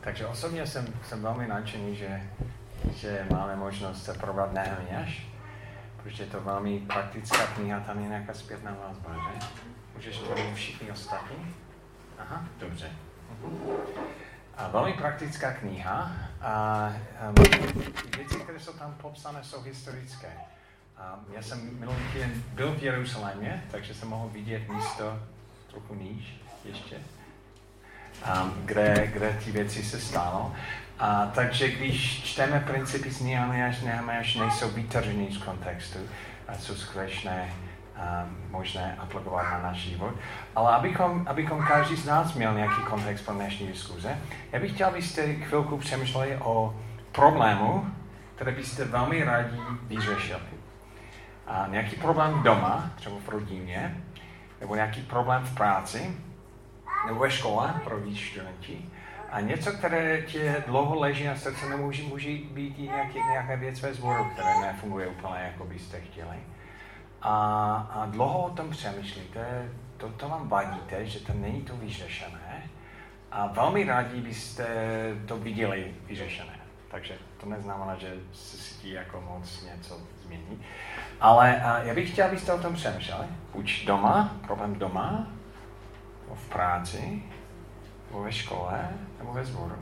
Takže osobně jsem, jsem velmi nadšený, že, že máme možnost se probrat Nehemiáš, protože je to velmi praktická kniha, tam je nějaká zpětná vazba, že? Můžeš to všichni ostatní? Aha, dobře. A velmi praktická kniha a um, věci, které jsou tam popsané, jsou historické. A já jsem minulý týden byl v Jeruzalémě, takže jsem mohl vidět místo trochu níž ještě, kde, kde ty věci se stalo. A takže když čteme principy z Nehemiáš, Nehemiáš nejsou vytržený z kontextu, a jsou skutečné možné aplikovat na náš život. Ale abychom, abychom každý z nás měl nějaký kontext pro dnešní diskuze, já bych chtěl, abyste chvilku přemýšleli o problému, který byste velmi rádi vyřešili. A nějaký problém doma, třeba v rodině, nebo nějaký problém v práci, nebo ve škole pro víc studenti, a něco, které tě dlouho leží na srdce, nemůže může být i nějaký, nějaká věc ve zboru, které nefunguje úplně, jako byste chtěli a, a dlouho o tom přemýšlíte, to, to vám vadíte, že to není to vyřešené a velmi rádi byste to viděli vyřešené. Takže to neznamená, že se cítí jako moc něco změní. Ale a já bych chtěl, abyste o tom přemýšleli. Buď doma, problém doma, nebo v práci, nebo ve škole, nebo ve sboru.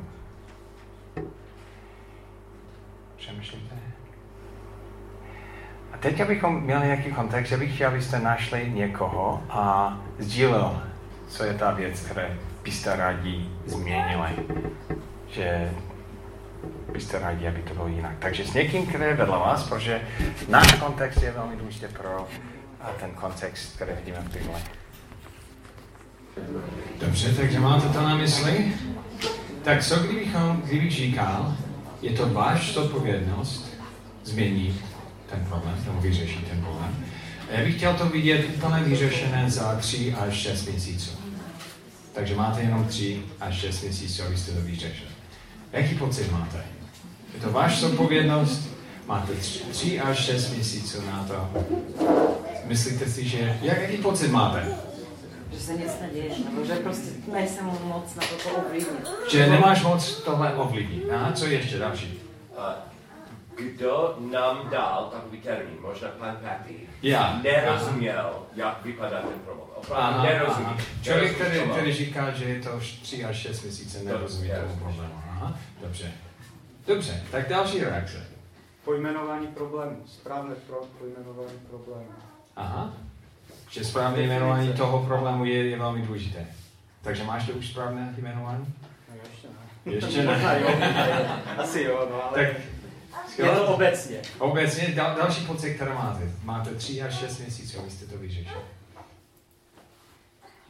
Přemýšlíte? A teď, abychom měli nějaký kontext, já bych chtěl, abyste našli někoho a sdílel, co je ta věc, které byste rádi změnili. Že byste rádi, aby to bylo jinak. Takže s někým, který je vedle vás, protože náš kontext je velmi důležitý pro ten kontext, který vidíme v Bibli. Dobře, takže máte to na mysli? Tak co kdybychom, kdybych říkal, je to váš odpovědnost změnit ten problém, nebo vyřešit ten problém. Já bych chtěl to vidět úplně vyřešené za 3 až 6 měsíců. Takže máte jenom 3 až 6 měsíců, abyste to vyřešili. Jaký pocit máte? Je to váš odpovědnost? Máte 3 až 6 měsíců na to. Myslíte si, že... Jak, jaký pocit máte? Že se nic neděje, nebo že prostě nejsem moc na to ovlivnit. Že nemáš moc tohle ovlivnit. Aha, co ještě další? kdo nám dal takový termín, možná pan Patty, Já. nerozuměl, aha. jak vypadá ten problém. Opravdu nerozumí. Člověk, který, který říká, že je to 3 až 6 měsíce, nerozumí tomu problému. Aha, dobře. Dobře, tak další reakce. Pojmenování problému, správné pro, pojmenování problému. Aha, že správné jmenování toho problému je, je velmi důležité. Takže máš to už správné jmenování? No ještě ne. Ještě ne. Asi jo, no ale... Tak je to obecně. Obecně dal, další pocit, které máte. Máte tři až šest měsíců, abyste to vyřešili.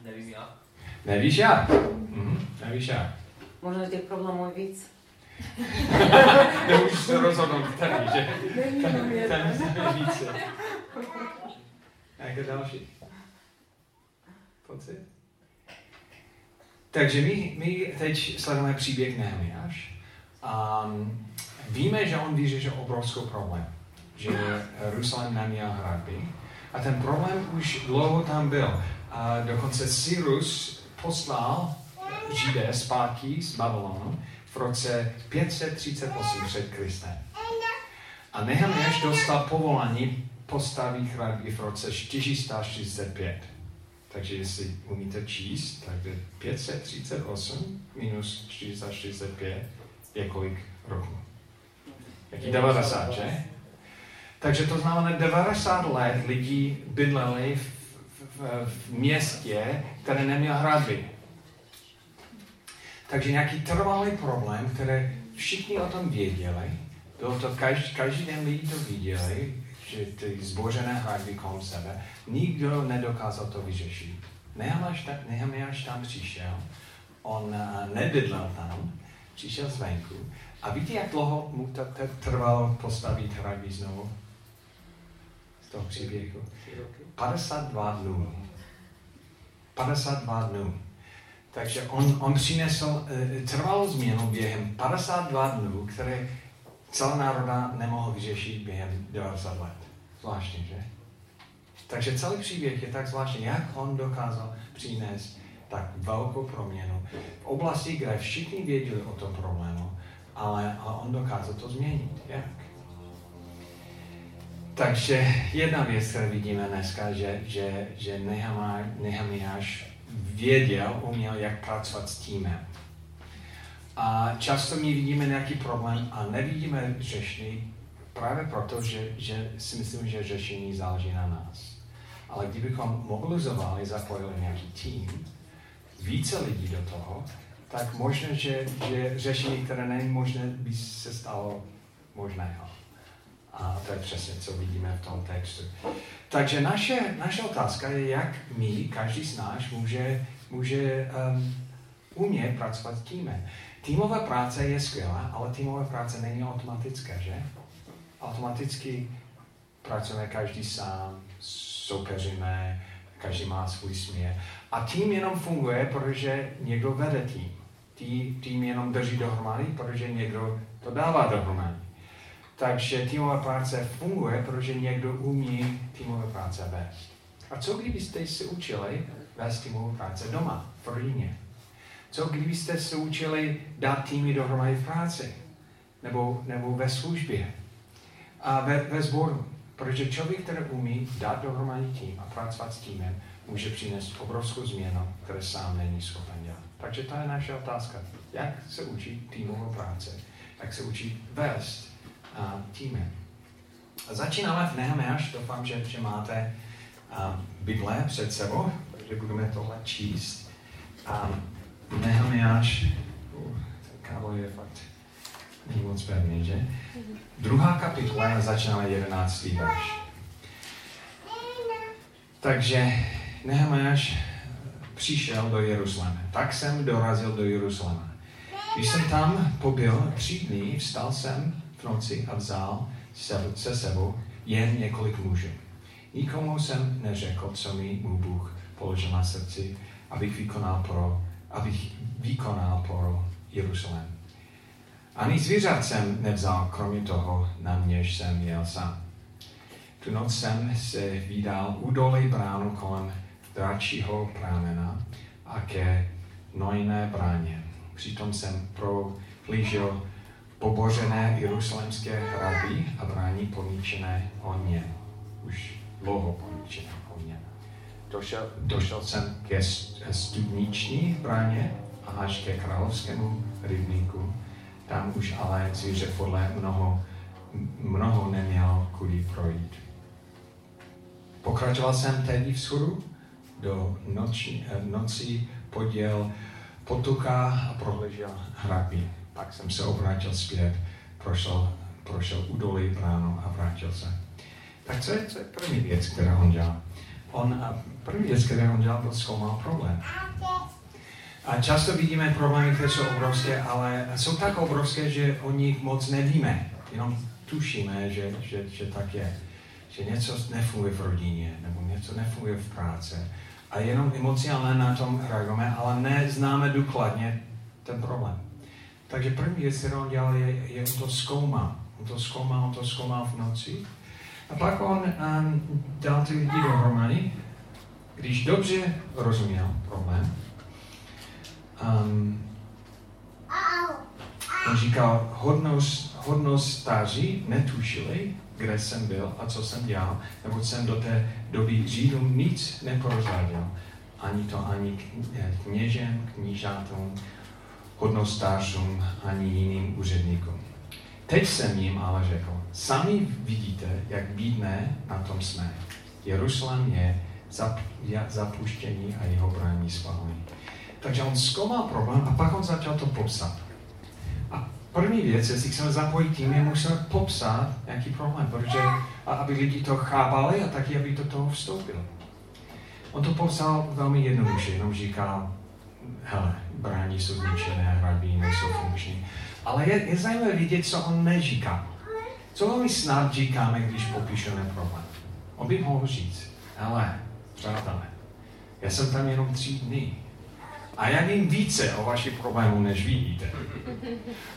Nevím já. Nevíš já? Mhm, nevíš já. Možná těch problémů je víc. Nemůžeš se rozhodnout, který, že? Ten, ten více. Jaké další? Pocit? Takže my, my teď sledujeme příběh Nehemiáš. Um, Víme, že on vyřešil obrovský problém, že Jerusalém neměl hradby. A ten problém už dlouho tam byl. A dokonce Cyrus poslal Židé zpátky z Babylonu v roce 538 před Kristem. A Nehemiáš dostal povolání postavit hradby v roce 445. Takže jestli umíte číst, tak 538 minus 445 je kolik roků? Jaký 90, že? Takže to znamená, 90 let lidí bydleli v, v, v městě, které neměl hradby. Takže nějaký trvalý problém, který všichni o tom věděli, bylo to každý, každý den lidi to viděli, že ty zbožené hradby kolem sebe, nikdo nedokázal to vyřešit. Nehemiáš tam přišel, on eh, nebydlel tam, přišel zvenku a víte, jak dlouho mu to trvalo postavit hradby znovu? Z toho příběhu. 52 dnů. 52 dnů. Takže on, on přinesl uh, trvalou změnu během 52 dnů, které celá národa nemohl vyřešit během 90 let. Zvláštní, že? Takže celý příběh je tak zvláštní, jak on dokázal přinést tak velkou proměnu v oblasti, kde všichni věděli o tom problému, ale, ale on dokázal to změnit. Jak? Takže jedna věc, kterou vidíme dneska, že, že, že Nehemiáš věděl, uměl, jak pracovat s týmem. A často my vidíme nějaký problém a nevidíme řešení právě proto, že, že si myslím, že řešení záleží na nás. Ale kdybychom mobilizovali, zapojili nějaký tým, více lidí do toho, tak možná, že, že řešení, které není možné, by se stalo možného. A to je přesně, co vidíme v tom textu. Takže naše, naše otázka je, jak my, každý z nás, může, může um, umět pracovat s týmem. Týmová práce je skvělá, ale týmová práce není automatická, že? Automaticky pracujeme každý sám, soupeříme, každý má svůj směr. A tým jenom funguje, protože někdo vede tým. Tý, tým jenom drží dohromady, protože někdo to dává dohromady. Takže týmová práce funguje, protože někdo umí týmové práce vést. A co kdybyste se učili vést týmovou práce doma, v rodině? Co kdybyste se učili dát týmy dohromady v práci? Nebo, nebo ve službě? A ve, ve sboru? Protože člověk, který umí dát dohromady tým a pracovat s týmem, může přinést obrovskou změnu, které sám není schopen dělat. Takže to je naše otázka. Jak se učit týmovou práce? Jak se učit vést uh, týmem? A začínáme v Nehemiáš. Doufám, že, že máte uh, Bible před sebou, takže budeme tohle číst. Um, Nehemiáš, kávo je fakt není moc pevný, že? Druhá kapitola začíná 11. verš. Takže Nehemiáš přišel do Jeruzaléma. Tak jsem dorazil do Jeruzaléma. Když jsem tam pobyl tři dny, vstal jsem v noci a vzal se sebou jen několik mužů. Nikomu jsem neřekl, co mi můj Bůh položil na srdci, abych vykonal pro, abych vykonal pro Jeruzalém. Ani zvířat jsem nevzal, kromě toho, na něž jsem jel sám. Tu noc jsem se vydal u doly bránu kolem dračího prámena a ke nojné bráně. Přitom jsem prohlížel pobořené jeruzalemské hrady a brání poničené ně. Už dlouho poničené. Došel, došel jsem ke studniční bráně a až ke královskému rybníku. Tam už ale zvíře podle mnoho, mnoho neměl kudy projít. Pokračoval jsem tedy vzhodu do noči, eh, noci poděl potuka a prohležel hrabí. Pak jsem se obrátil zpět, prošel, prošel údolí ráno a vrátil se. Tak co je, co je první věc, kterou on dělal? On, první věc, on dělal, byl zkoumal problém. A často vidíme problémy, které jsou obrovské, ale jsou tak obrovské, že o nich moc nevíme. Jenom tušíme, že, že, že tak je. Že něco nefunguje v rodině, nebo něco nefunguje v práci. A jenom emocionálně na tom reagujeme, ale neznáme důkladně ten problém. Takže první věc, kterou on dělal, je, je to zkoumal. On to zkoumal, on to zkoumal v noci. A pak on um, dal ty lidi dohromady, když dobře rozuměl problém. Um, on říkal, hodnost, hodnost stáří netušili, kde jsem byl a co jsem dělal, neboť jsem do té doby Židům nic neprozradil. Ani to ani kněžem, knížatům, hodnostářům, ani jiným úředníkům. Teď jsem jim ale řekl, sami vidíte, jak bídné na tom jsme. Jeruzalém je zapuštění a jeho brání spálení. Takže on zkoumal problém a pak on začal to popsat. A první věc, jestli chceme zapojit tým, je musíme popsat nějaký problém, protože aby lidi to chápali a taky, aby to toho vstoupilo. On to popsal velmi jednoduše, jenom říká, hele, brání jsou zničené, hrabí nejsou funkční. Ale je, je zajímavé vidět, co on neříká. Co velmi snad říkáme, když popíšeme problém. On by mohl říct, ale, přátelé, já jsem tam jenom tři dny. A já vím více o vašich problémů, než vidíte.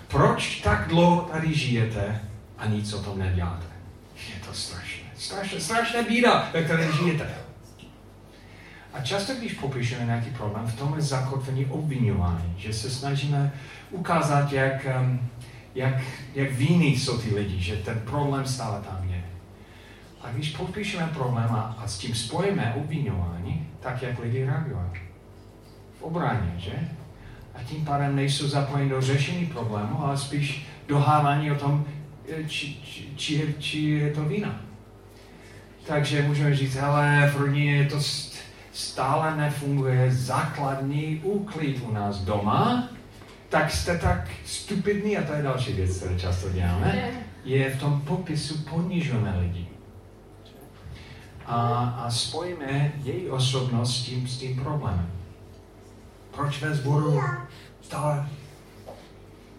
Proč tak dlouho tady žijete a nic o tom neděláte? Je to strašné. Strašné, strašné bída, ve které žijete. A často, když popíšeme nějaký problém, v tom je zakotvení obvinování, že se snažíme ukázat, jak, um, jak, jak vinní jsou ty lidi, že ten problém stále tam je. A když popíšeme problém a, s tím spojíme obvinování, tak jak lidi reagují. V obraně, že? A tím pádem nejsou zapojeni do řešení problému, ale spíš dohávání o tom, eh, či, či, či, či je to vina. Takže můžeme říct, ale v rodině to stále nefunguje základní úklid u nás doma, tak jste tak stupidní, a to je další věc, kterou často děláme, je v tom popisu ponižujeme lidi. A, a spojíme její osobnost s tím, s tím problémem. Proč ve sboru stále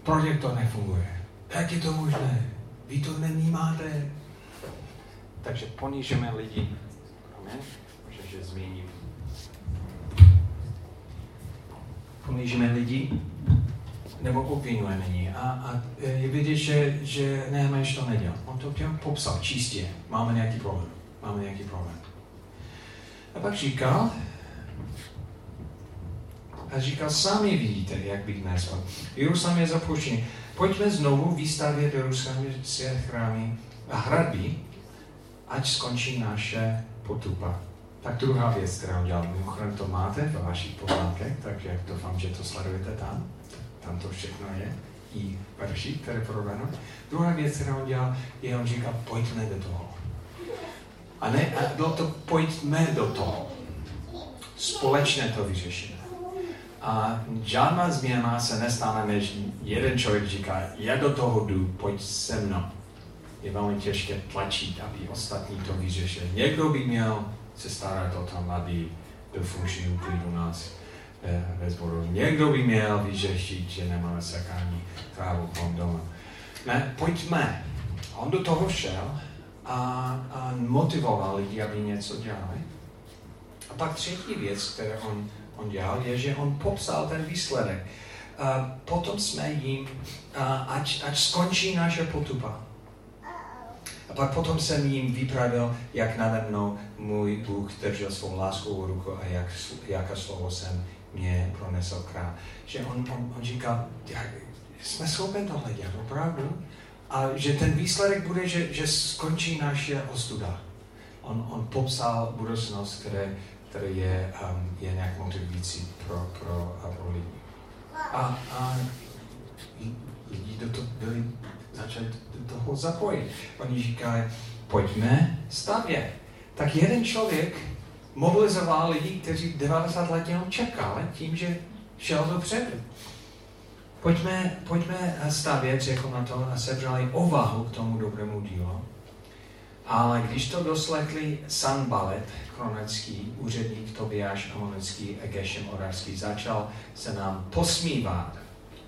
projektor nefunguje? Jak je to možné? Vy to nevnímáte? Takže ponížeme lidi. Amen. Možná, že změním. Ponížíme lidi, nebo obvinujeme je. A, a je vidět, že, že Nehemeš to nedělal. On to těm popsal čistě. Máme nějaký problém. Máme nějaký problém. A pak říkal, a říkal, sami vidíte, jak bych nesl. Jeruzalém je zapuštěný. Pojďme znovu vystavět Jeruzalémské chrámy a hradby, ať skončí naše potupa. Tak druhá věc, kterou udělal, mimochodem to máte ve vašich poznámkách, takže doufám, že to sledujete tam. Tam to všechno je. I verši, které provedou. Druhá věc, kterou on dělal, je, on říká, pojďme do toho. A ne, a bylo to, pojďme do toho. Společně to vyřešíme. A žádná změna se nestane, než jeden člověk říká, já do toho jdu, pojď se mnou. Je velmi těžké tlačit, aby ostatní to vyřešili. Někdo by měl se starat o tom, aby byl funkční úklid u nás eh, ve sboru. Někdo by měl vyřešit, že nemáme sekání trávu kolem doma. Ne, pojďme. On do toho šel a, a motivoval lidi, aby něco dělali. A pak třetí věc, kterou on on dělal, je, že on popsal ten výsledek. A potom jsme jim, a ať, ať skončí naše potupa. A pak potom jsem jim vypravil, jak nade mnou můj Bůh držel svou láskou ruku a jak, jaká slovo jsem mě pronesl král. Že on, on, on říkal, jsme schopni tohle dělat, opravdu? A že ten výsledek bude, že, že skončí naše ostuda. On, on popsal budoucnost, které který je, um, je nějak motivující pro, pro, pro lidi. A, a lidi do toho byli začali do toho zapojit. Oni říkají, pojďme stavět. Tak jeden člověk mobilizoval lidi, kteří 90 let jenom čekali tím, že šel dopředu. Pojďme, pojďme stavět, řekl na to, a sebrali ovahu k tomu dobrému dílu. Ale když to doslechli Sanbalet, kronecký úředník Tobiáš Amonický a Orarský, začal se nám posmívat.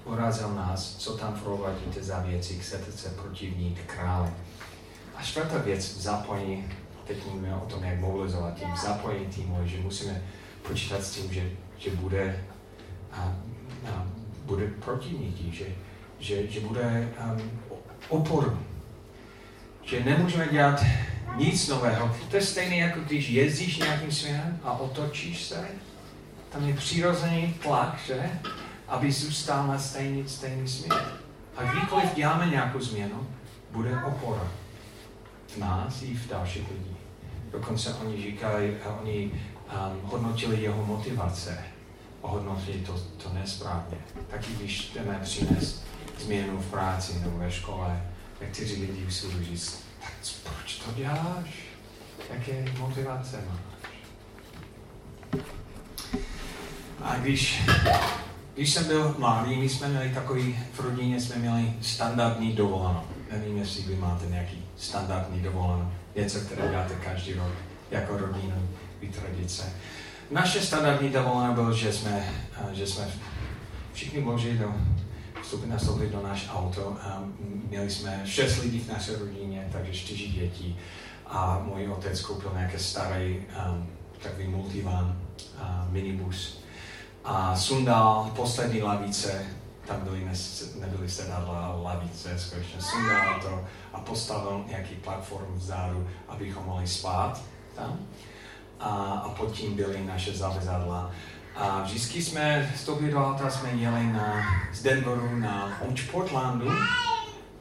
Urazil nás, co tam provádíte za věci, chcete se protivnit krále. A čtvrtá věc, zapojení, teď mluvíme o tom, jak mobilizovat tým, zapojení týmu, že musíme počítat s tím, že, že bude, a, a, bude protivník, že, že, že bude um, oporu že nemůžeme dělat nic nového. To je stejné, jako když jezdíš nějakým směrem a otočíš se. Tam je přirozený tlak, že? Aby zůstal na stejný, stejný směr. A kdykoliv děláme nějakou změnu, bude opora v nás i v dalších lidí. Dokonce oni říkají, oni um, hodnotili jeho motivace, ohodnotili to, to nesprávně. Taky když jdeme přinést změnu v práci nebo ve škole, někteří lidi si říct, tak proč to děláš? Jaké motivace máš? A když, když jsem byl mladý, my jsme měli takový, v rodině jsme měli standardní dovolenou. Nevím, jestli vy máte nějaký standardní dovolenou. Něco, které děláte každý rok jako rodinu, tradice. Naše standardní dovolená bylo, že jsme, že jsme všichni vložili do vstoupit nastoupit do náš auto. A měli jsme šest lidí v naší rodině, takže čtyři děti. A můj otec koupil nějaký starý um, takový multivan, uh, minibus. A sundal poslední lavice, tam byly ne, nebyly sedadla, lavice, skutečně sundal to a postavil nějaký platform vzadu, abychom mohli spát tam. A, a pod tím byly naše zavazadla. A vždycky jsme z do auta jsme jeli na, z Denveru na buď Portlandu,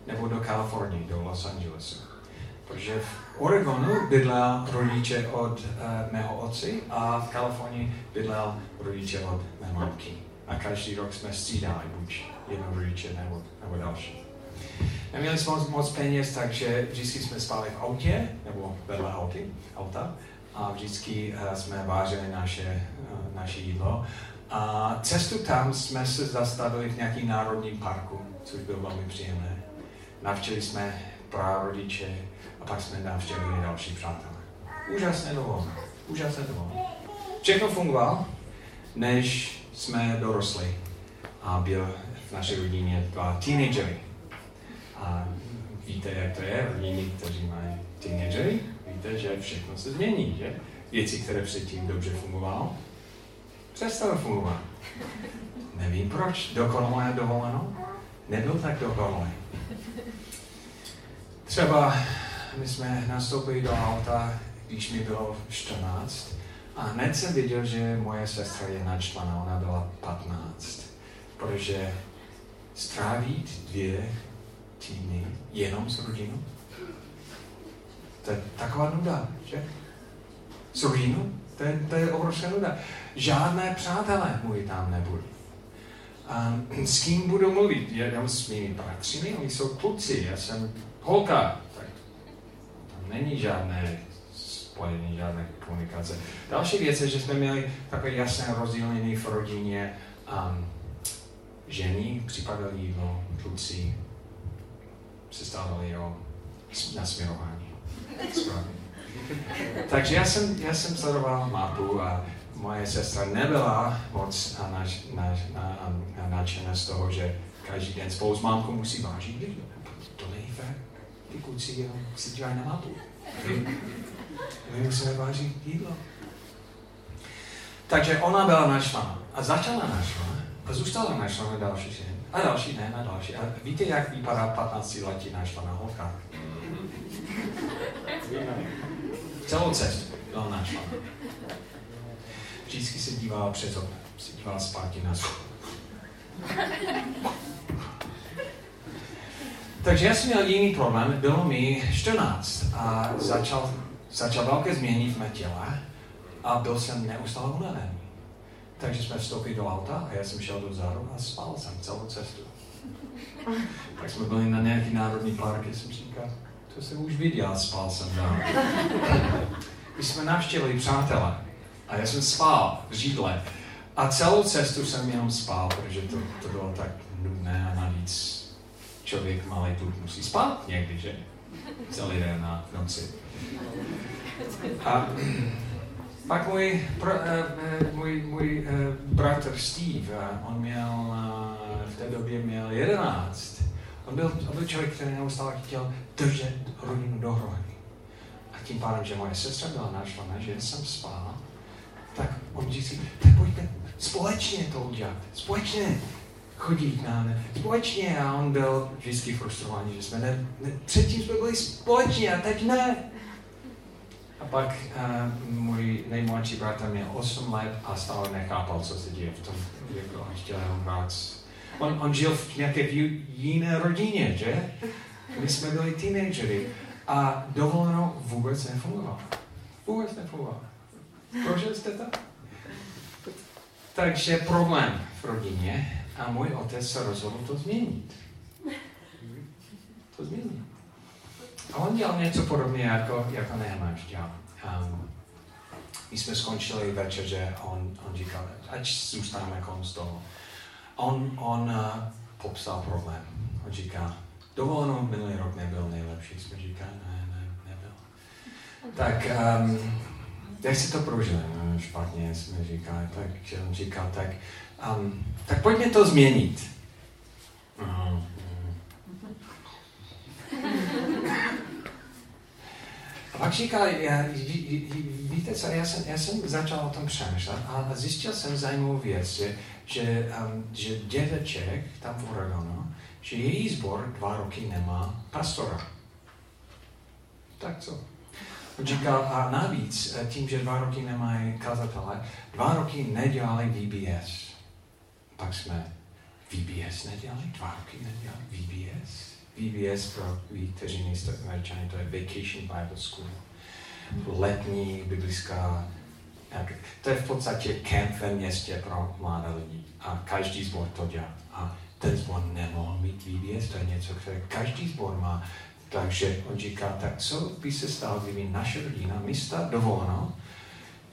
nebo do Kalifornie, do Los Angelesu. Protože v Oregonu bydlel rodiče od uh, mého otci a v Kalifornii bydlel rodiče od mé matky. A každý rok jsme střídali buď jedno rodiče nebo, nebo další. Neměli jsme moc, moc peněz, takže vždycky jsme spali v autě, nebo vedle auty, auta, a vždycky uh, jsme vážili naše, uh, naše jídlo. A cestu tam jsme se zastavili v nějaký národním parku, což bylo velmi příjemné. Navštívili jsme prarodiče a pak jsme navštívili další přátelé. Úžasné dovolené. Úžasné dovolené. Všechno fungovalo, než jsme dorostli a byl v naší rodině dva teenagery. A víte, jak to je, rodiny, kteří mají teenagery, víte, že všechno se změní, že? Věci, které předtím dobře fungovaly, přestaly fungovat. Nevím proč, dokonalé dovoleno, nebyl tak dokonalé. Třeba my jsme nastoupili do auta, když mi bylo 14 a hned jsem viděl, že moje sestra je načtvaná, ona byla 15, protože strávit dvě týdny jenom s rodinou, to je taková nuda, že? S rodinou, to je, to je obrovská nuda. Žádné přátelé můj tam nebudou. A s kým budu mluvit? Já, já s mými bratřimi, oni jsou kluci, já jsem holka, tak tam není žádné spojení, žádné komunikace. Další věc je, že jsme měli takové jasné rozdělení v rodině. Um, ženy připadali jídlo, kluci se stávali o nasměrování. Takže já jsem, já jsem sledoval mapu a moje sestra nebyla moc nadšená z toho, že každý den spolu s mámkou musí vážit. To není fér. Ty kluci si dívají na mapu. My musíme vážit jídlo. Takže ona byla naštvaná a začala naštvaná a zůstala naštvaná další den. A další den a další. A víte, jak vypadá 15 letí naštvaná holka? Celou cestu byla naštvaná. Vždycky se dívala přes okno, se dívala zpátky na zub. Takže já jsem měl jiný problém, bylo mi 14 a začal, začal velké změny v mé těle a byl jsem neustále unavený. Takže jsme vstoupili do auta a já jsem šel dozadu a spal jsem celou cestu. Tak jsme byli na nějaký národní park, jsem říkal, to jsem už viděl, spal jsem tam. My jsme navštívili přátelé a já jsem spal v židle. A celou cestu jsem jenom spal, protože to, to bylo tak nudné a navíc člověk malý tu musí spát někdy, že? Celý den na noci. A pak můj, pro, uh, můj, můj uh, bratr Steve, on měl, v té době měl jedenáct. On byl, on byl člověk, který neustále chtěl držet rodinu dohromady. A tím pádem, že moje sestra byla naštvaná, že jsem spal, tak on vždycky, tak pojďme společně to udělat. Společně chodit na ne, společně a on byl vždycky frustrovaný, že jsme ne, ne, předtím jsme byli společně a teď ne. A pak uh, můj nejmladší bratr měl 8 let a stále nechápal, co se děje v tom jako a chtěl jenom hrát. On, on žil v nějaké jiné rodině, že? My jsme byli teenagery a dovoleno vůbec nefungovalo. Vůbec nefungovalo. Prožili jste to? Takže problém v rodině a můj otec se rozhodl to změnit. To změnit. A on dělal něco podobně jako, jako Nehemiah dělal. Um, my jsme skončili večer, že on, on říkal, ať zůstaneme kolem toho. On, on uh, popsal problém. On říká, dovolenou minulý rok nebyl nejlepší. Jsme říkali, ne, ne, nebyl. Tak um, jak si to prožili? No, špatně jsme říkali, tak on říkal, tak, um, tak pojďme to změnit. Uh, a pak říkal, já, ví, víte co, já jsem, já jsem začal o tom přemýšlet a zjistil jsem zajímavou věc, že, že, um, že dědeček tam v Oregonu, že její sbor dva roky nemá pastora. Tak co? On říkal, a navíc, eh, tím, že dva roky nemají kazatele, dva roky nedělali VBS. Pak jsme VBS nedělali, dva roky nedělali VBS. VBS pro vy, kteří nejste američani, to je Vacation Bible School. Letní biblická, jak, to je v podstatě kemp ve městě pro mladé lidi. A každý zbor to dělá. A ten zbor nemohl mít VBS, to je něco, které každý zbor má. Takže on říká, tak co by se stalo, kdyby naše rodina místa dovoleno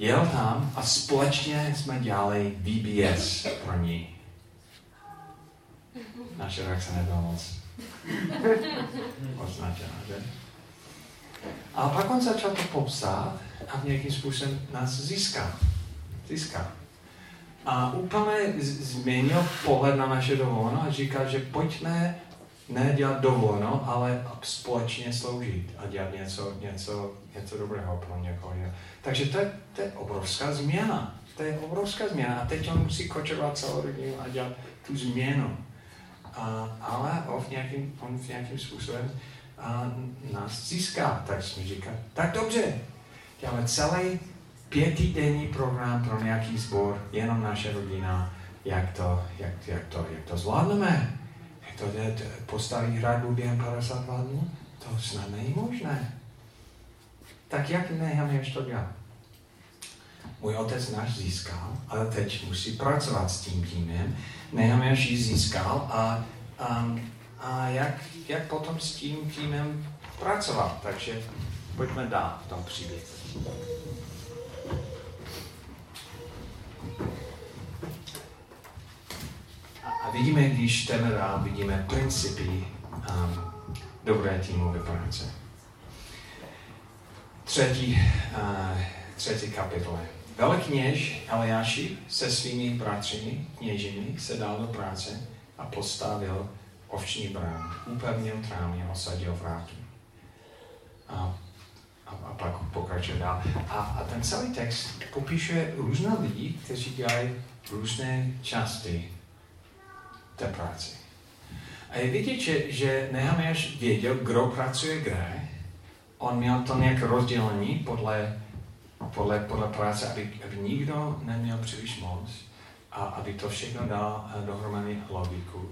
jel tam a společně jsme dělali VBS pro ní. Naše reakce nebyla moc označena, že? A pak on začal to popsat a nějakým způsobem nás získal. Získal. A úplně změnil pohled na naše dovoleno a říkal, že pojďme ne dělat dovoleno, ale společně sloužit a dělat něco, něco, něco dobrého pro někoho. Takže to je, to je obrovská změna. To je obrovská změna. A teď on musí kočovat celou rodinu a dělat tu změnu. A, ale on v nějakým, on v nějakým způsobem a nás získá. Tak jsme říkali, tak dobře, děláme celý pětidenní program pro nějaký sbor, jenom naše rodina, jak to, jak, jak to, jak to zvládneme. Jak to jde postavit hradbu během 50 dnů? To snad není možné. Tak jak Nehemiáš to dělá? Můj otec náš získal, ale teď musí pracovat s tím týmem. Nehemiáš ji získal a, a, a jak, jak potom s tím týmem pracovat. Takže pojďme dál v tom příběhu. A vidíme, když jdeme dál, vidíme principy um, dobré týmové práce. Třetí, uh, třetí kapitole. Velkněž Eliáši se svými bratři, kněžimi, se dal do práce a postavil ovční brán, trámy a osadil vrátu. A, a, a pak pokračuje dál. A, a ten celý text popíše různé lidi, kteří dělají různé části té práce. A je vidět, že, že Nehemiáš věděl, kdo pracuje kde. On měl to nějak rozdělení podle, podle, podle práce, aby, aby nikdo neměl příliš moc a aby to všechno dal eh, dohromady logiku.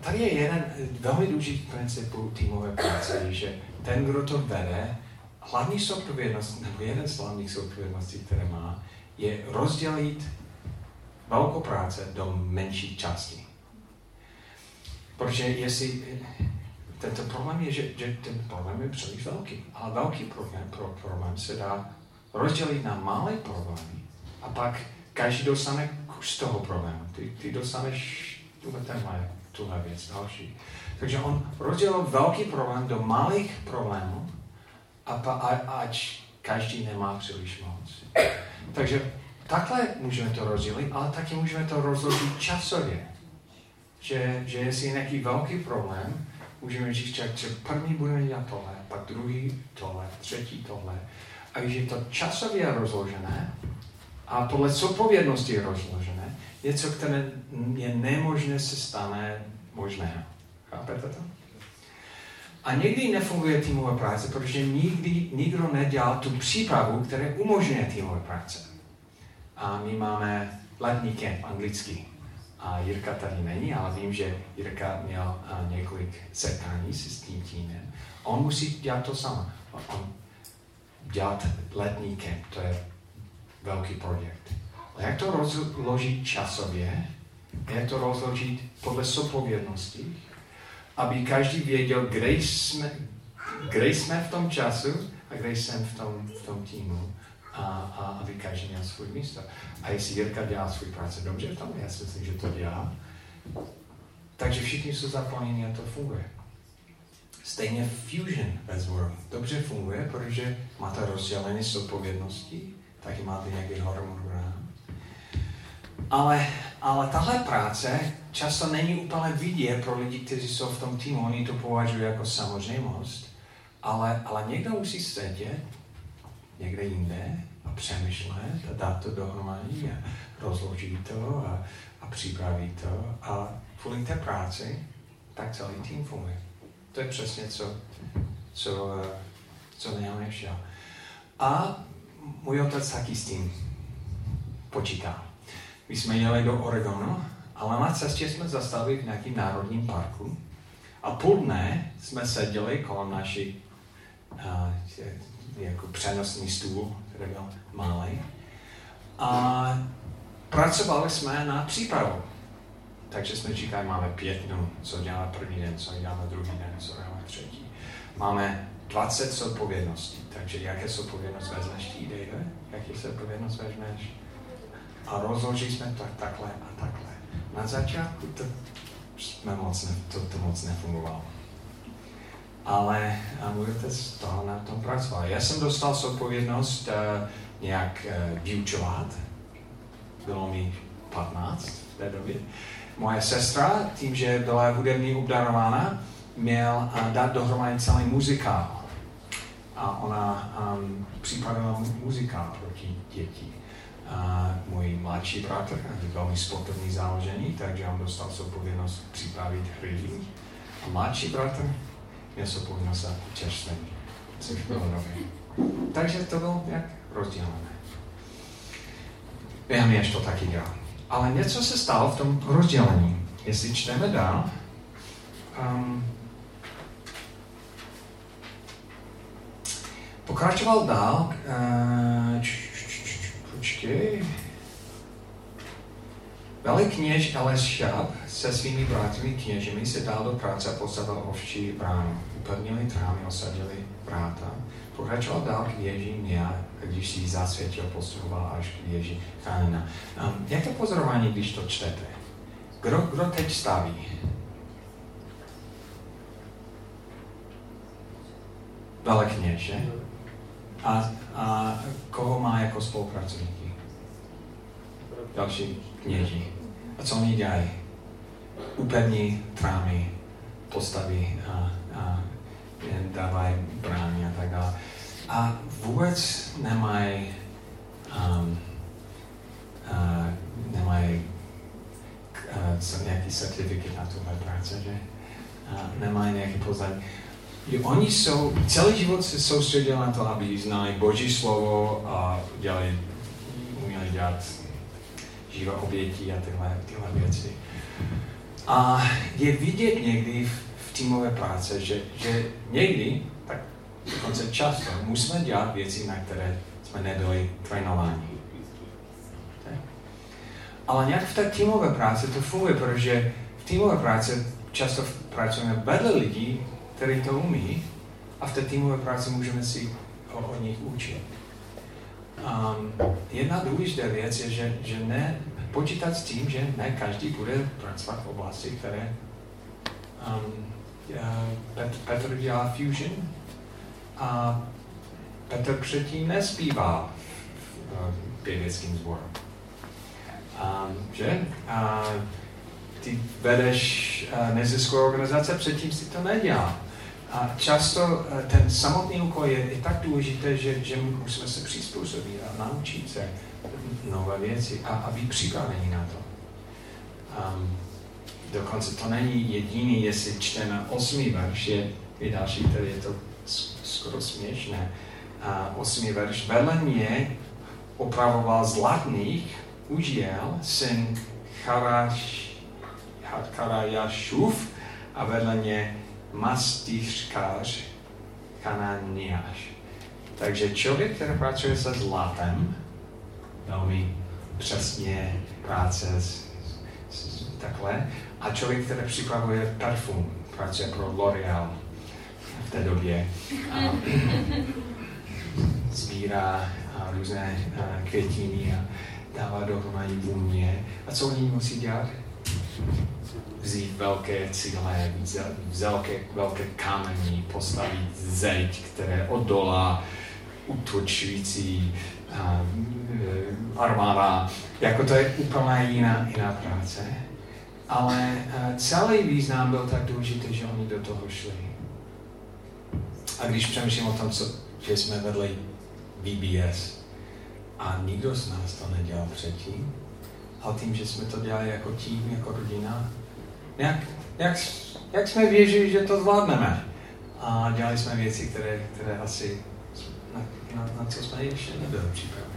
Tady je jeden velmi důležitý princip týmové práce, že ten, kdo to vede, hlavní zodpovědnost, nebo jeden z hlavních zodpovědností, které má, je rozdělit velkou práce do menší části. Protože jestli tento problém je, že, že ten problém je příliš velký, ale velký problém, pro, problém se dá rozdělit na malé problémy a pak každý dostane kus toho problému. Ty, ty dostaneš tuhle tenhle, tuhle věc, další. Takže on rozdělil velký problém do malých problémů, a, pa, a ať každý nemá příliš moc. Takže takhle můžeme to rozdělit, ale taky můžeme to rozložit časově že, že jestli je nějaký velký problém, můžeme říct, že, první budeme dělat tohle, pak druhý tohle, třetí tohle. A když je to časově rozložené a podle zodpovědnosti rozložené, něco, které je nemožné, se stane možné. Chápete to? A někdy nefunguje týmová práce, protože nikdy nikdo nedělal tu přípravu, která umožňuje týmové práce. A my máme letní kemp anglicky a Jirka tady není, ale vím, že Jirka měl několik setkání s tím týmem. On musí dělat to samo. On dělat letní kemp, to je velký projekt. A jak to rozložit časově? Jak to rozložit podle zodpovědnosti? Aby každý věděl, kde jsme, kde jsme v tom času a kde jsem v tom, v tom týmu a, a aby každý měl svůj místo. A jestli Jirka dělá svůj práci dobře v tom, já si myslím, že to dělá, takže všichni jsou zapojení a to funguje. Stejně Fusion zboru dobře funguje, protože máte rozdělené zodpovědnosti, taky máte nějaký harmonogram. Ale, ale tahle práce často není úplně vidět pro lidi, kteří jsou v tom týmu. Oni to považují jako samozřejmost, ale, ale někdo musí sedět někde jinde a přemýšlet a dát to dohromady a rozložit to a, a připravit to a kvůli té práci tak celý tým funguje. To je přesně co, co, co nejlepší. A můj otec taky s tím počítá. My jsme jeli do Oregonu, ale na cestě jsme zastavili v nějakém národním parku a půl dne jsme seděli kolem naší uh, jako přenosný stůl, který byl malý. A pracovali jsme na přípravu. Takže jsme říkali, máme pět dnů, co děláme první den, co děláme druhý den, co děláme třetí. Máme 20 zodpovědností, takže jaké zodpovědnost vezmeš ty, Dave? Jaký zodpovědnost vezmeš? A rozložili jsme to takhle a takhle. Na začátku to, jsme moc ne, to, to moc nefungovalo. Ale a můj otec toho na tom pracoval. Já jsem dostal zodpovědnost uh, nějak uh, vyučovat. Bylo mi 15 v té době. Moje sestra, tím, že byla hudebně obdarována, měl uh, dát dohromady celý muzikál. A ona um, připravila muzikál pro děti. A můj mladší bratr velmi sportovní založení, takže on dostal zodpovědnost připravit hry. A mladší bratr měl zodpovědnost za čerstvení, což bylo dobré. Takže to bylo jak rozdělené. Během ještě to taky dělal. Ale něco se stalo v tom rozdělení. Jestli čteme dál, um, pokračoval dál, uh, počkej, Velikněž Elešab se svými bratry kněžemi se dal do práce a postavil ovčí bránu. Upevnili trámy, osadili bráta. Pokračoval dál k věži Nia, když si ji zasvětil, postupoval až k věži Chanina. Um, jaké pozorování, když to čtete? Kdo, kdo teď staví? Velikněž, že? A, a koho má jako spolupracovníky? Další kněží. A co oni dělají? Upevní trámy, postaví a, a dávají brány a tak dále. A vůbec nemají um, uh, nemají uh, nějaký certifikát na tuhle práce, že? Uh, nemají nějaký poznání. Oni jsou, celý život se soustředili na to, aby znali Boží slovo a dělali, uměli dělat živé obětí a tyhle, tyhle věci. A je vidět někdy v, v týmové práce, že, že někdy, tak dokonce často, musíme dělat věci, na které jsme nebyli trénováni. Ale nějak v té týmové práci to funguje, protože v týmové práci často pracujeme vedle lidí, kteří to umí, a v té týmové práci můžeme si od nich učit. Um, jedna důležitá věc je, že, že ne počítat s tím, že ne každý bude pracovat v oblasti, které um, Petr, Petr dělá fusion a Petr předtím nespívá v pěveckým sboru. Um, že? A ty vedeš uh, neziskovou organizace, předtím si to nedělá. A často eh, ten samotný úkol je, je tak důležité, že, že musíme se přizpůsobit a naučit se nové věci a, a být připraveni na to. Um, dokonce to není jediný, jestli čteme osmý verš, je, je další, který je to skoro směšné. A osmý verš, vedle mě opravoval zlatných Užiel, syn Charaš, Charajašův a vedle mě mastýřkář Kananiáš. Takže člověk, který pracuje se zlatem, velmi přesně práce s, s, takhle, a člověk, který připravuje parfum, pracuje pro L'Oreal v té době. A, sbírá a různé a, květiny a dává dohromady vůně. A co oni musí dělat? Vzít velké cíle, velké, velké kameny, postavit zeď, které odolá útočující uh, armáda. Jako to je úplně jiná, jiná práce. Ale uh, celý význam byl tak důležitý, že oni do toho šli. A když přemýšlím o tom, co, že jsme vedli VBS a nikdo z nás to nedělal předtím, ale tím, že jsme to dělali jako tým, jako rodina, jak, jak, jak jsme věřili, že to zvládneme. A dělali jsme věci, které, které asi na, na co jsme ještě nebyli připraveni.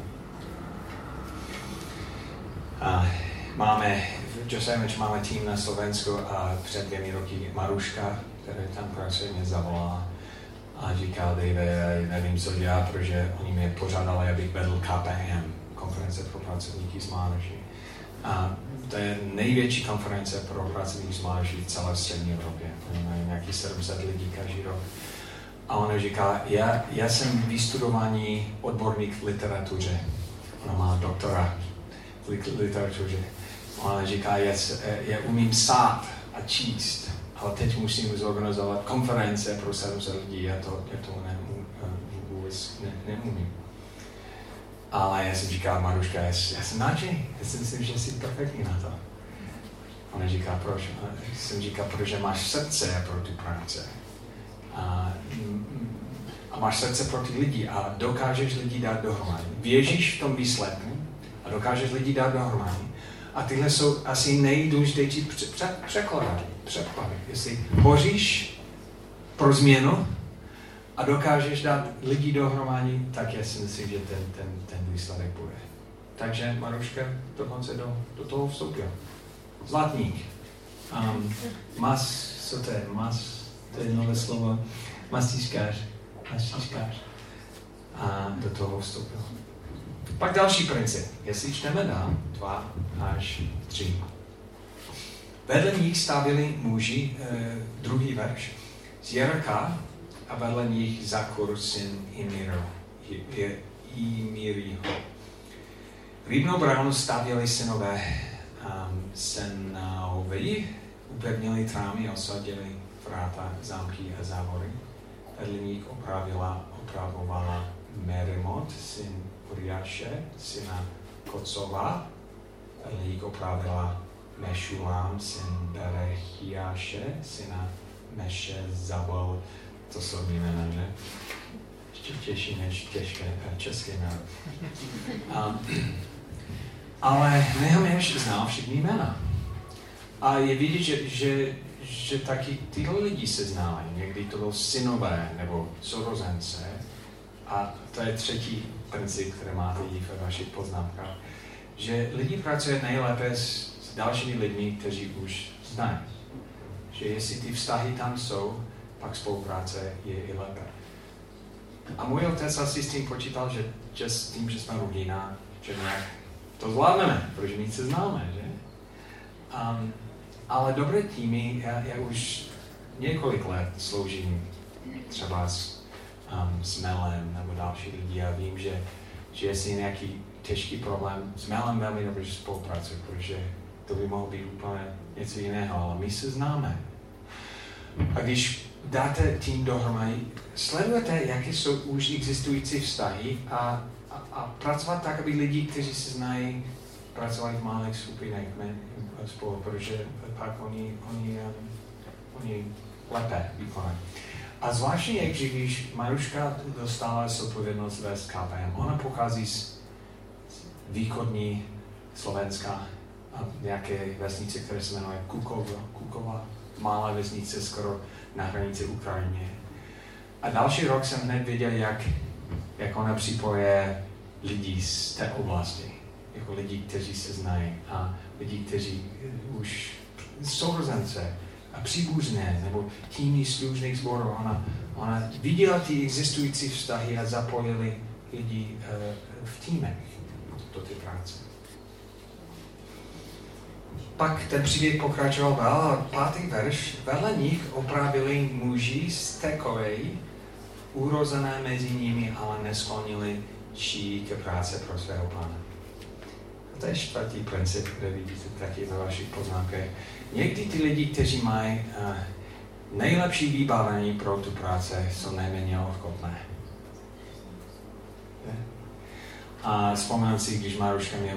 A máme, v Josevič máme tým na Slovensku a před dvěmi roky Maruška, který tam pracuje, mě zavolala a říkal, Dave, nevím, co dělá, protože oni mě pořádali, abych vedl KPM, konference pro pracovníky z mládeží. A to je největší konference pro pracovníky z mládeží v celé střední Evropě. Mají nějaký 700 lidí každý rok. A ona říká, já, já jsem vystudovaný odborník v literatuře. Ona má doktora v literatuře. Ona říká, já, já umím psát a číst, ale teď musím zorganizovat konference pro 700 lidí, já to, já to ne, vůbec ne, neumím. Ale já jsem říkal, Maruška, já, já jsem nadšený, já si myslím, že jsi perfektní na to. Ona říká, proč? Já jsem říkal, protože máš srdce pro tu práci. A, a máš srdce pro ty lidi a dokážeš lidi dát dohromady. Věříš v tom výsledku a dokážeš lidi dát dohromady. A tyhle jsou asi nejdůležitější překlady. překlady. Jestli boříš pro změnu a dokážeš dát lidi dohromady, tak já si myslím, že ten, ten, ten výsledek bude. Takže Maruška dokonce do, do toho vstoupila. Zlatník. Um, mas, co to je? Mas, to je nové slovo. Mastířkář. Mastířkář. A do toho vstoupil. Pak další princip. Jestli čteme dál, dva až tři. Vedle nich stavili muži, eh, druhý verš, z Jerka a vedle nich Zakur, syn Imiro, Imiriho. Rybnou bránu stavěli synové um, Senaovi, upevnili trámy, osadili vráta, zámky a závory. Vedle nich opravila, opravovala Merimot, syn Uriaše, syna Kocova. Vedle nich opravila Mešulám, syn Berechiaše, syna Meše Zabol, to jsou jména, že? Ještě těžší než těžké, české jméno. Um, ale Nehemiáš znal všechny jména. A je vidět, že, že, že taky tyhle lidi se znali. Někdy to byl synové nebo sorozence. A to je třetí princip, který máte i ve vašich poznámkách. Že lidi pracují nejlépe s, s dalšími lidmi, kteří už znají. Že jestli ty vztahy tam jsou, pak spolupráce je i lépe. A můj otec asi s tím počítal, že, že s tím, že jsme rodina, že nějak to zvládneme, protože my se známe, že? Um, ale dobré týmy, já, já už několik let sloužím třeba s, um, s Melem nebo další lidi a vím, že, že jestli je nějaký těžký problém, s Melem velmi dobře spolupracuji, protože to by mohlo být úplně něco jiného, ale my se známe. A když dáte tým dohromady, sledujete, jaké jsou už existující vztahy a, a, a pracovat tak, aby lidi, kteří se znají, pracovali v malých skupinách spolu, protože pak oni, oni, oni lépe vykonají. A zvláštně je, že když Maruška dostala zodpovědnost vést KPM, ona pochází z východní Slovenska a nějaké vesnice, které se jmenuje Kukova, Kukova malá vesnice skoro na hranici Ukrajině. A další rok jsem hned viděl, jak, jak ona připoje lidi z té oblasti. Jako lidi, kteří se znají a lidi, kteří už sourozence a příbuzné nebo týmy služných sborů. Ona, ona viděla ty existující vztahy a zapojili lidi uh, v týmech do té práce. Pak ten příběh pokračoval dál pátý verš. Vedle nich opravili muži z Tekové, urozené mezi nimi, ale nesklonili ší ke práce pro svého pána. A to je čtvrtý princip, kde vidíte taky ve vašich poznámkách. Někdy ty lidi, kteří mají uh, nejlepší vybavení pro tu práce, jsou nejméně ochotné. A vzpomínám si, když Maruška mě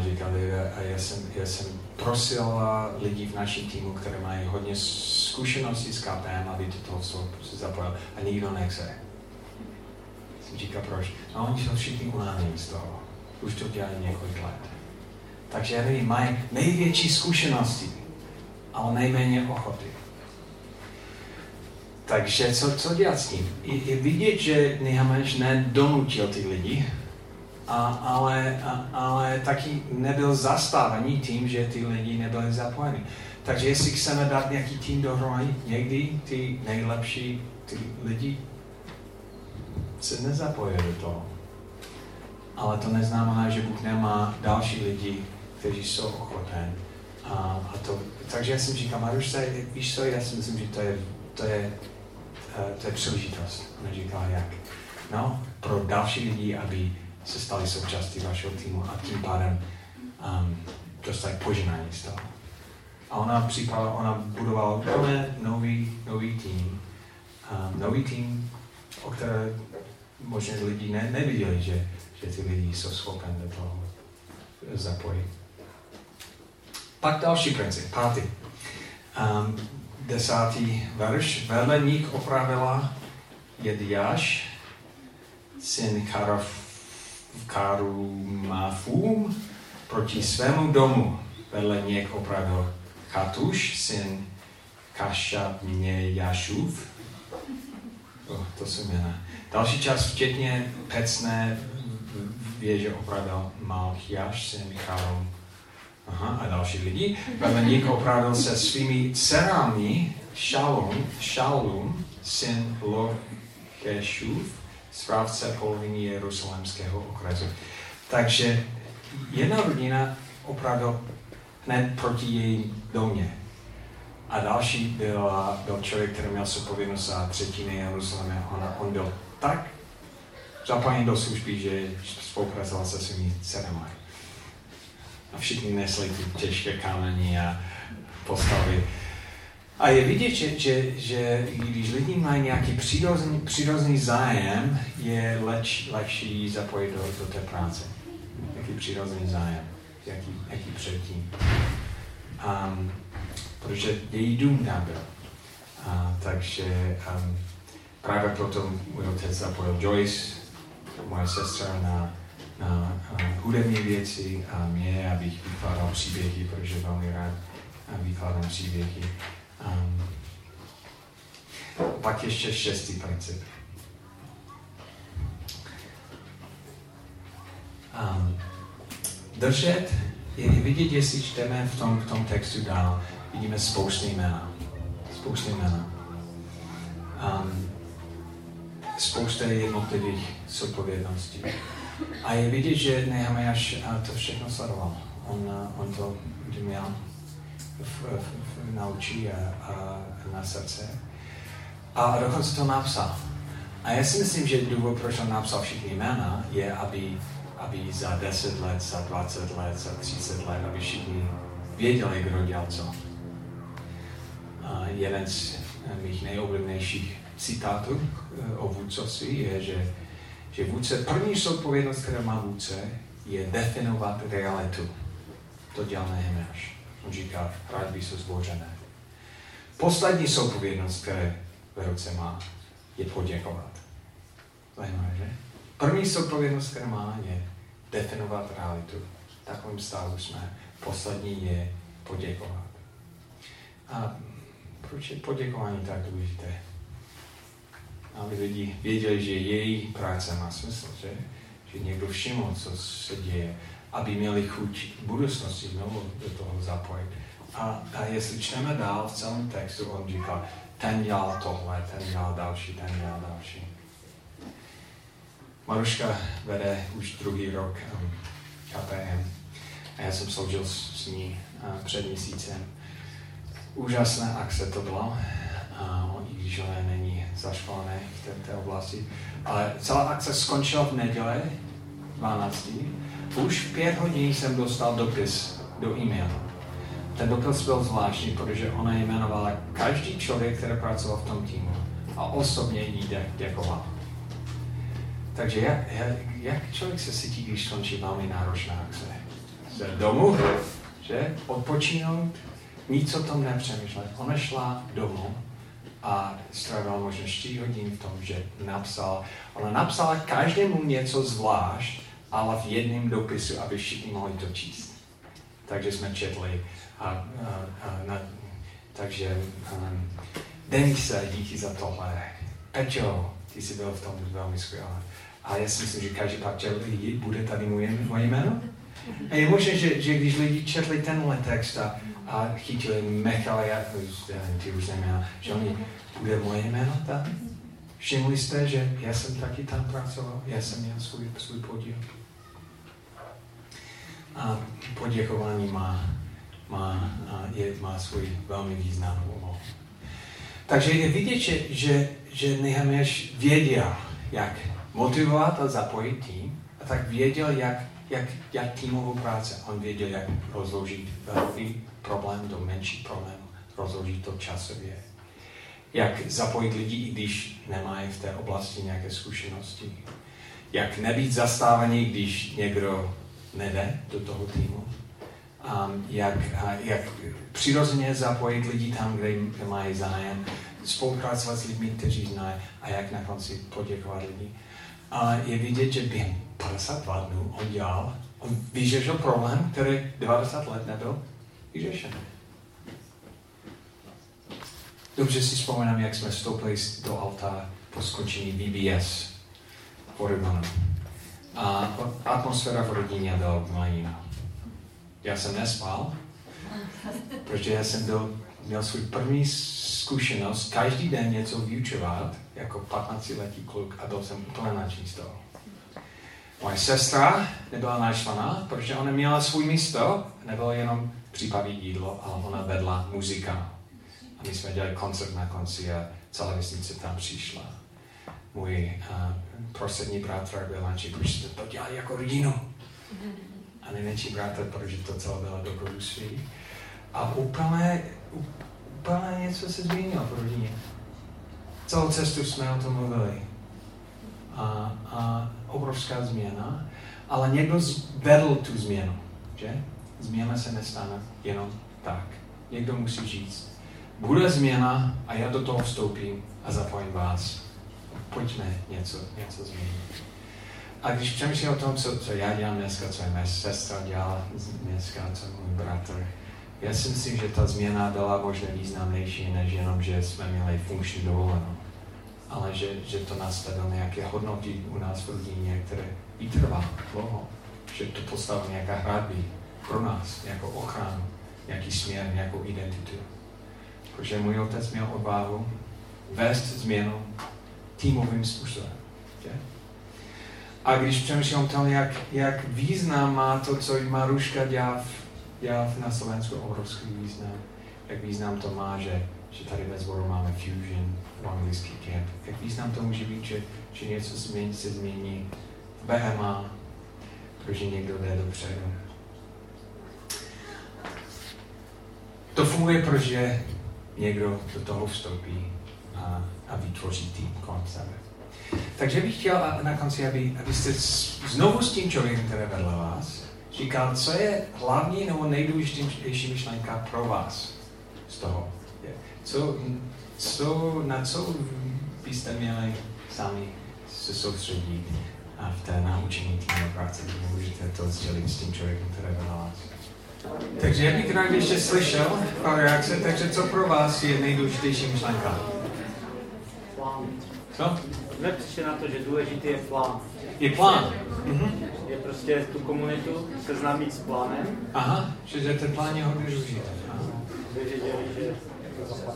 říkala, a já jsem, já jsem prosila lidi v našem týmu, které mají hodně zkušeností s KPM, aby do toho zapojil a nikdo nechce. Jsem říkal, proč? A oni jsou všichni unávení z toho. Už to dělají několik let. Takže já nevím, mají největší zkušenosti, ale nejméně ochoty. takže co, co dělat s tím? Je, je vidět, že Nehemiáš nedonutil ty lidi, a, ale, a, ale taky nebyl zastávaný tím, že ty lidi nebyli zapojeni. Takže jestli chceme dát nějaký tým dohromady, někdy ty nejlepší ty lidi se nezapojí do toho. Ale to neznamená, že Bůh nemá další lidi, kteří jsou ochotní. A, a to, takže já jsem říkal, Marušce, víš co, já si myslím, že to je, to je, eh, to je příležitost. Ona říkala, jak? No, pro další lidi, aby se stali součástí vašeho týmu a tím pádem um, dostali poženání z toho. A ona připadala, ona budovala úplně nový, nový tým. Um, nový tým, o které možná lidi ne, neviděli, že, že ty lidi jsou schopni do toho zapojit. Pak další princip, pátý. Um, desátý verš. Veleník opravila Jediáš, syn Karaf, Karumafum, proti svému domu. Vedle něk opravil Chatuš, syn Kašabnějašův. Oh, to jsou jména. Další část, včetně pecné věže opravil Malchiaš, syn Charum. Aha, a další lidi. Beleník opravil se svými dcerami Šalum, Šalum, syn Lochešův, správce poloviny Jeruzalémského okresu. Takže jedna rodina opravil hned proti její domě. A další byl, byl člověk, který měl zodpovědnost za třetiny Jeruzaléma. On, on byl tak zapojen do služby, že spolupracoval se svými dcerami. A všichni nesli ty těžké kameny a postavy. A je vidět, že, že, že když lidi mají nějaký přirozený, přirozený zájem, je leč, lepší zapojit do, do té práce. Jaký přirozený zájem, jaký, jaký předtím. Um, protože její dům tam byl. Uh, takže um, právě proto můj otec zapojil Joyce, moje sestra, na, na uh, hudební věci a mě, abych vykládal příběhy, protože velmi rád vykládám příběhy. Um, pak ještě šestý princip. Um, držet je vidět, jestli čteme v tom, v tom textu dál, vidíme spousty jména. Spousty jména. Um, spousta jednotlivých zodpovědností. A je vidět, že Nehemiáš to všechno sledoval. On, on to měl v, v, v, na oči a, a na srdce. A dokonce to napsal. A já si myslím, že důvod, proč on napsal všechny jména, je, aby, aby za 10 let, za 20 let, za 30 let, aby všichni věděli, kdo dělal co. A jeden z mých nejoblíbenějších citátů eh, o vůdcovství je, že, že vůdce, první zodpovědnost, která má vůdce, je definovat realitu. To dělá Nehemiáš. On říká, by se zbořené. Poslední zodpovědnost, které ve ruce má, je poděkovat. Zajímavé, že? První zodpovědnost, která má, je definovat realitu. V takovém stavu jsme. Poslední je poděkovat. A proč je poděkování tak důležité? Aby lidi věděli, že její práce má smysl, že? Že někdo všiml, co se děje aby měli chuť v budoucnosti znovu do toho zapojit. A, a jestli čteme dál v celém textu, on říká, ten dělal tohle, ten dělal další, ten dělal další. Maruška vede už druhý rok um, KPM a já jsem sloužil s, s ní uh, před měsícem. Úžasné akce to bylo, uh, i když ona není zaškolené v té, té oblasti. Ale celá akce skončila v neděli 12 už pět hodin jsem dostal dopis do e-mailu. Ten dopis byl zvláštní, protože ona jmenovala každý člověk, který pracoval v tom týmu a osobně jí děkoval. Takže jak, jak, člověk se cítí, když skončí velmi náročná akce? Jde domů, že? Odpočinout, nic o tom nepřemýšlet. Ona šla domů a strávila možná 4 hodin v tom, že napsal, ona napsala každému něco zvlášť, ale v jednom dopisu, aby všichni mohli to číst. Takže jsme četli. A, a, a na, takže um, Denise, díky za tohle. Pečo, ty jsi byl v tom velmi skvělý. A já si myslím, že každý pak četl, bude tady moje, moje jméno. A je možné, že, že když lidi četli tenhle text a, a chytili Michal, já, ty už jména, že oni, bude moje jméno tam? Všimli jste, že já jsem taky tam pracoval, já jsem měl svůj, svůj podíl. A poděkování má, má, je, má svůj velmi významnou úlohu. Takže je vidět, že, že, že Nehemiáš věděl, jak motivovat a zapojit tým, a tak věděl, jak, jak, jak týmovou práce. On věděl, jak rozložit velký problém do menší problém, rozložit to časově. Jak zapojit lidi, i když nemají v té oblasti nějaké zkušenosti. Jak nebýt zastávaný, když někdo nejde do toho týmu. Um, jak, uh, jak přirozeně zapojit lidi tam, kde, kde mají zájem, spolupracovat s lidmi, kteří znají a jak na konci poděkovat lidi. A je vidět, že během 52 dnů on dělal, on vyřešil problém, který 90 let nebyl vyřešen. Dobře si vzpomínám, jak jsme vstoupili do alta po skončení VBS v Oregonu. A atmosféra v rodině byla jiná. Já jsem nespal, protože já jsem byl, měl svůj první zkušenost každý den něco vyučovat jako 15-letý kluk a byl jsem úplně nadšený z toho. Moje sestra nebyla naštvaná, protože ona měla svůj místo, nebylo jenom připravit jídlo, ale ona vedla muzika. A my jsme dělali koncert na konci a celá vesnice tam přišla. Můj uh, prostřední bratr byl nadšený, protože jsme to dělali jako rodinu. A nejmenší bratr, protože to celé bylo dobrodružství. A úplně, úplně něco se změnilo v rodině. Celou cestu jsme o tom mluvili. A, a obrovská změna, ale někdo vedl tu změnu, že? Změna se nestane jenom tak. Někdo musí říct, bude změna a já do toho vstoupím a zapojím vás. Pojďme něco, něco změnit. A když přemýšlím o tom, co, co já dělám dneska, co je moje sestra dělá dneska, co je můj bratr, já si myslím, že ta změna byla možná významnější, než jenom, že jsme měli funkční dovolenou. Ale že, že to nastavilo nějaké hodnoty u nás v rodině, které i trvá dlouho. Že to postavilo nějaká hradby pro nás, nějakou ochranu, nějaký směr, nějakou identitu. Protože můj otec měl odvahu vést změnu týmovým způsobem. A když přemýšlím o tom, jak, jak význam má to, co Maruška dělá v na Slovensku obrovský význam. Jak význam to má, že, že tady ve zboru máme Fusion, anglický camp. Jak význam to může být, že, že něco změní, se změní v BMA, protože někdo jde dopředu. To funguje, protože někdo do toho vstoupí a, a vytvoří tým kolem sebe. Takže bych chtěl na konci, aby, abyste znovu s tím člověkem, který vedle vás, říkal, co je hlavní nebo nejdůležitější myšlenka pro vás z toho. Co, co, na co byste měli sami se soustředit a v té naučení týmové práce, můžete to sdělit s tím člověkem, který na vás. Takže já bych rád ještě slyšel reakce, takže co pro vás je nejdůležitější myšlenka? Plán. Co? Jsme přišli na to, že důležitý je plán. Je plán. Mhm. Je prostě tu komunitu seznámit s plánem, Aha, že ten plán je hodně důležitý. Věděli, že to.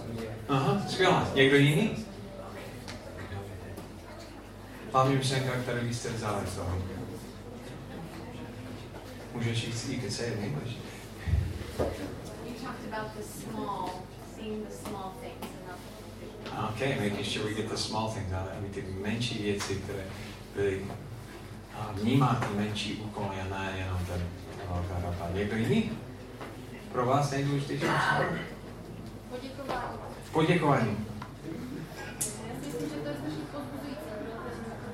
Aha, skvělé. Někdo jiný? Hlavní myšlenka, kterou byste vzali z toho. Můžeš jít you can say it in English. You talked about the small, seeing the small things Okay, making sure we get the small things out, aby ty menší věci, které byly a vnímat ty menší úkoly a ne jenom ten velká rapa. Někdo jiný? Pro vás nejdůležitější? Poděkování. Poděkování. Já si myslím, že to je strašně pozbuzující.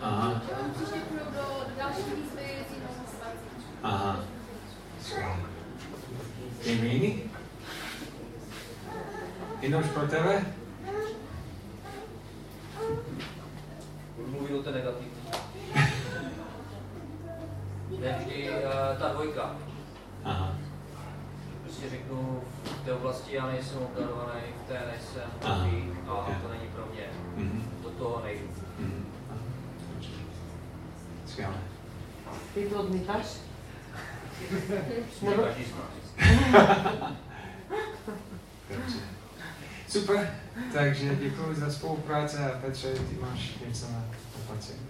Aha, Že oni příště půjdou do, do další výzvy s jinou motivací. aha. Někdo jiný? Jinou už pro tebe? Budu mluvit o té negativní. Nevždy uh, eh, ta dvojka. Aha. Prostě řeknu, v té oblasti já nejsem obdarovaný, v té nejsem dobrý a okay. to není pro mě. Mm-hmm. Do toho nejdu. Mm-hmm. Skvělé. Ty to odmítáš? Prostě Jsme každý z nás. Super, takže děkuji za spolupráci a Petře, ty máš něco na opatření.